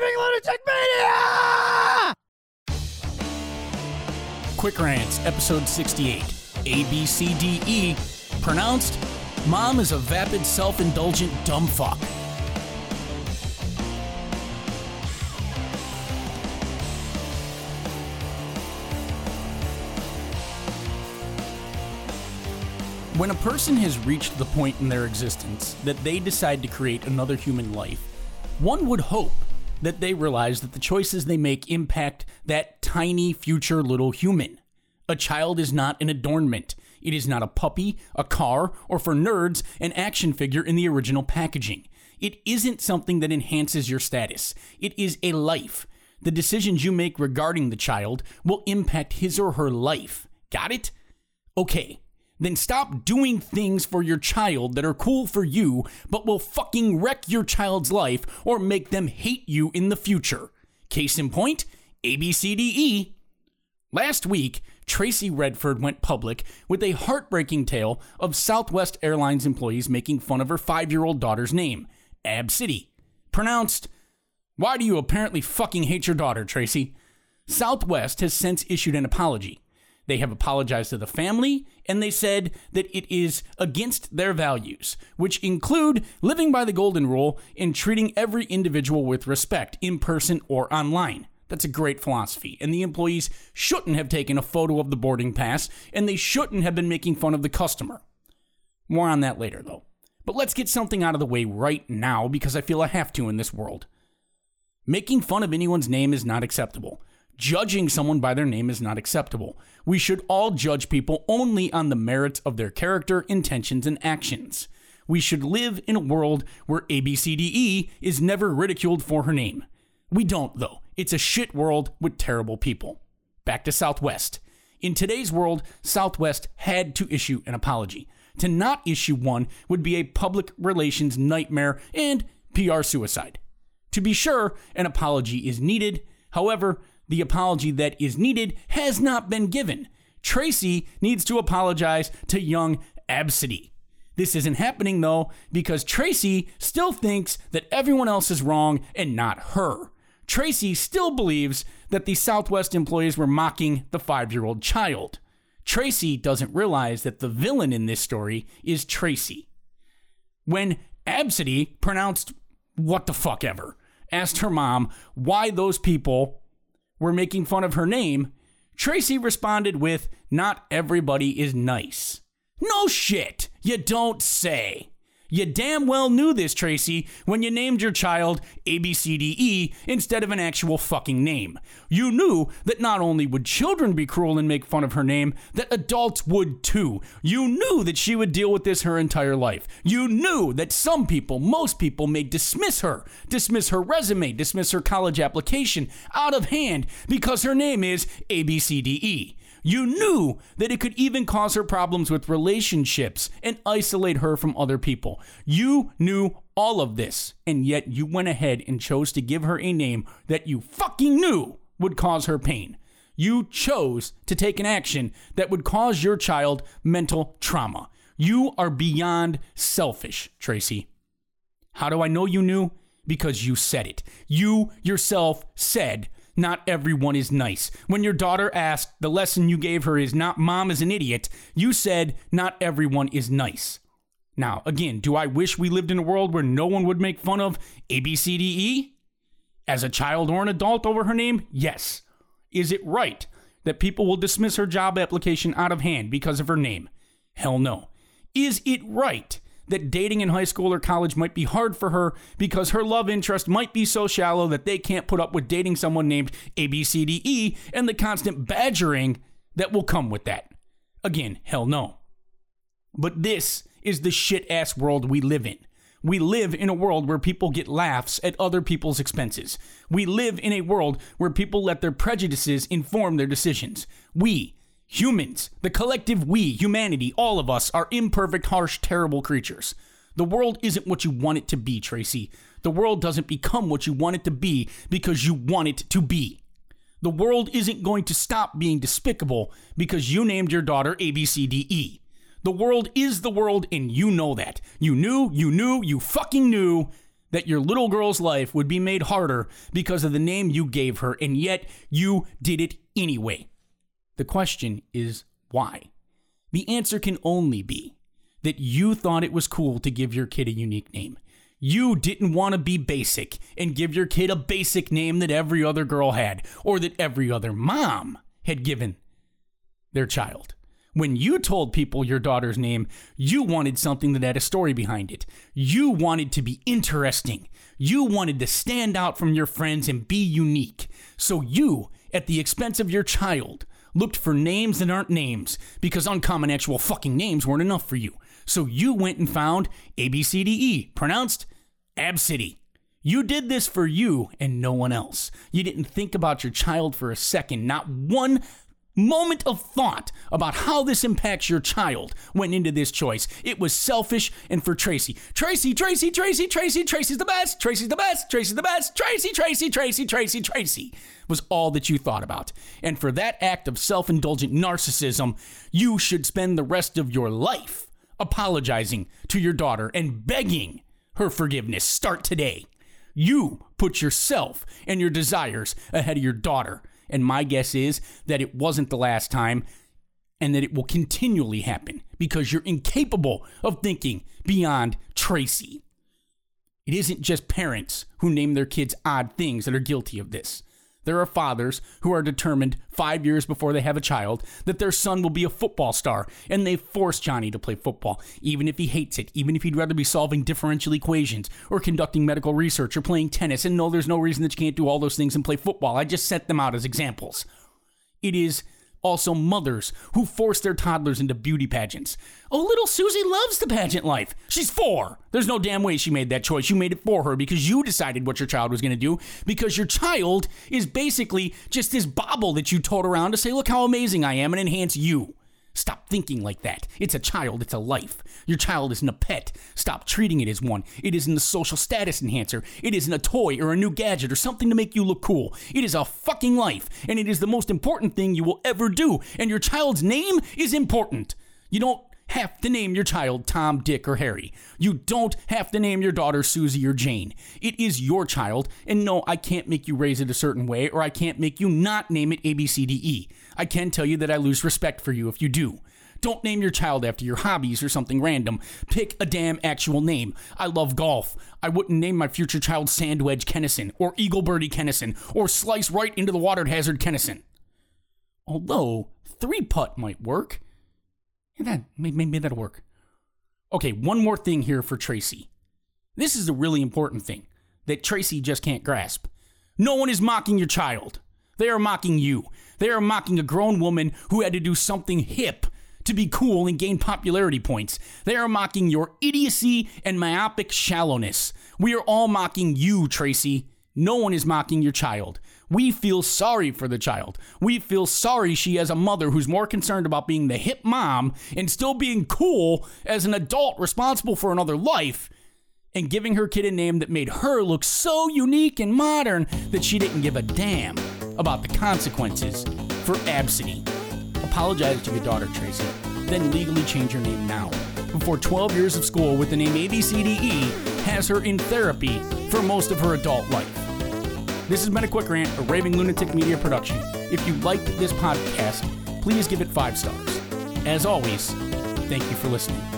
raving lunatic media! Quick Rants, episode 68. A, B, C, D, E. Pronounced, Mom is a vapid, self indulgent dumb fuck. When a person has reached the point in their existence that they decide to create another human life, one would hope that they realize that the choices they make impact that tiny future little human. A child is not an adornment. It is not a puppy, a car, or for nerds, an action figure in the original packaging. It isn't something that enhances your status. It is a life. The decisions you make regarding the child will impact his or her life. Got it? Okay, then stop doing things for your child that are cool for you, but will fucking wreck your child's life or make them hate you in the future. Case in point, ABCDE. Last week, Tracy Redford went public with a heartbreaking tale of Southwest Airlines employees making fun of her five year old daughter's name, Ab City. Pronounced, Why do you apparently fucking hate your daughter, Tracy? Southwest has since issued an apology. They have apologized to the family, and they said that it is against their values, which include living by the golden rule and treating every individual with respect, in person or online. That's a great philosophy, and the employees shouldn't have taken a photo of the boarding pass, and they shouldn't have been making fun of the customer. More on that later, though. But let's get something out of the way right now because I feel I have to in this world. Making fun of anyone's name is not acceptable. Judging someone by their name is not acceptable. We should all judge people only on the merits of their character, intentions, and actions. We should live in a world where ABCDE is never ridiculed for her name. We don't, though. It's a shit world with terrible people. Back to Southwest. In today's world, Southwest had to issue an apology. To not issue one would be a public relations nightmare and PR suicide. To be sure, an apology is needed. However, the apology that is needed has not been given. Tracy needs to apologize to young Absidy. This isn't happening though because Tracy still thinks that everyone else is wrong and not her. Tracy still believes that the Southwest employees were mocking the five year old child. Tracy doesn't realize that the villain in this story is Tracy. When Absidy, pronounced what the fuck ever, asked her mom why those people were making fun of her name, Tracy responded with, Not everybody is nice. No shit, you don't say. You damn well knew this, Tracy, when you named your child ABCDE instead of an actual fucking name. You knew that not only would children be cruel and make fun of her name, that adults would too. You knew that she would deal with this her entire life. You knew that some people, most people, may dismiss her, dismiss her resume, dismiss her college application out of hand because her name is ABCDE. You knew that it could even cause her problems with relationships and isolate her from other people. You knew all of this, and yet you went ahead and chose to give her a name that you fucking knew would cause her pain. You chose to take an action that would cause your child mental trauma. You are beyond selfish, Tracy. How do I know you knew? Because you said it. You yourself said not everyone is nice. When your daughter asked, the lesson you gave her is not mom is an idiot, you said, not everyone is nice. Now, again, do I wish we lived in a world where no one would make fun of ABCDE? As a child or an adult over her name? Yes. Is it right that people will dismiss her job application out of hand because of her name? Hell no. Is it right that dating in high school or college might be hard for her because her love interest might be so shallow that they can't put up with dating someone named ABCDE and the constant badgering that will come with that. Again, hell no. But this is the shit ass world we live in. We live in a world where people get laughs at other people's expenses. We live in a world where people let their prejudices inform their decisions. We, Humans, the collective we, humanity, all of us are imperfect, harsh, terrible creatures. The world isn't what you want it to be, Tracy. The world doesn't become what you want it to be because you want it to be. The world isn't going to stop being despicable because you named your daughter ABCDE. The world is the world and you know that. You knew, you knew, you fucking knew that your little girl's life would be made harder because of the name you gave her, and yet you did it anyway. The question is why? The answer can only be that you thought it was cool to give your kid a unique name. You didn't want to be basic and give your kid a basic name that every other girl had or that every other mom had given their child. When you told people your daughter's name, you wanted something that had a story behind it. You wanted to be interesting. You wanted to stand out from your friends and be unique. So you, at the expense of your child, looked for names that aren't names because uncommon actual fucking names weren't enough for you. So you went and found ABCDE, pronounced Absidy. You did this for you and no one else. You didn't think about your child for a second, not one moment of thought about how this impacts your child went into this choice. It was selfish and for Tracy. Tracy, Tracy, Tracy, Tracy, Tracy's the best. Tracy's the best. Tracy's the best. Tracy, Tracy, Tracy, Tracy, Tracy was all that you thought about. And for that act of self indulgent narcissism, you should spend the rest of your life apologizing to your daughter and begging her forgiveness. Start today. You put yourself and your desires ahead of your daughter. And my guess is that it wasn't the last time and that it will continually happen because you're incapable of thinking beyond Tracy. It isn't just parents who name their kids odd things that are guilty of this. There are fathers who are determined five years before they have a child that their son will be a football star, and they force Johnny to play football, even if he hates it, even if he'd rather be solving differential equations, or conducting medical research, or playing tennis. And no, there's no reason that you can't do all those things and play football. I just set them out as examples. It is also mothers who force their toddlers into beauty pageants. Oh, little Susie loves the pageant life. She's four. There's no damn way she made that choice. You made it for her because you decided what your child was going to do. Because your child is basically just this bauble that you tote around to say, look how amazing I am and enhance you. Stop thinking like that. It's a child, it's a life. Your child isn't a pet. Stop treating it as one. It isn't a social status enhancer. It isn't a toy or a new gadget or something to make you look cool. It is a fucking life, and it is the most important thing you will ever do. And your child's name is important. You don't have to name your child Tom, Dick, or Harry. You don't have to name your daughter Susie or Jane. It is your child, and no, I can't make you raise it a certain way, or I can't make you not name it ABCDE. I can tell you that I lose respect for you if you do. Don't name your child after your hobbies or something random. Pick a damn actual name. I love golf. I wouldn't name my future child Sandwedge Kennison, or Eagle Birdie Kennison, or Slice Right into the Water Hazard Kennison. Although, three putt might work. Maybe, maybe that'll work. Okay, one more thing here for Tracy. This is a really important thing that Tracy just can't grasp. No one is mocking your child. They are mocking you. They are mocking a grown woman who had to do something hip to be cool and gain popularity points. They are mocking your idiocy and myopic shallowness. We are all mocking you, Tracy. No one is mocking your child. We feel sorry for the child. We feel sorry she has a mother who's more concerned about being the hip mom and still being cool as an adult responsible for another life and giving her kid a name that made her look so unique and modern that she didn't give a damn about the consequences for Absidy. Apologize to your daughter, Tracy, then legally change your name now before 12 years of school with the name ABCDE has her in therapy for most of her adult life. This has been a quick rant, a Raving Lunatic Media production. If you liked this podcast, please give it five stars. As always, thank you for listening.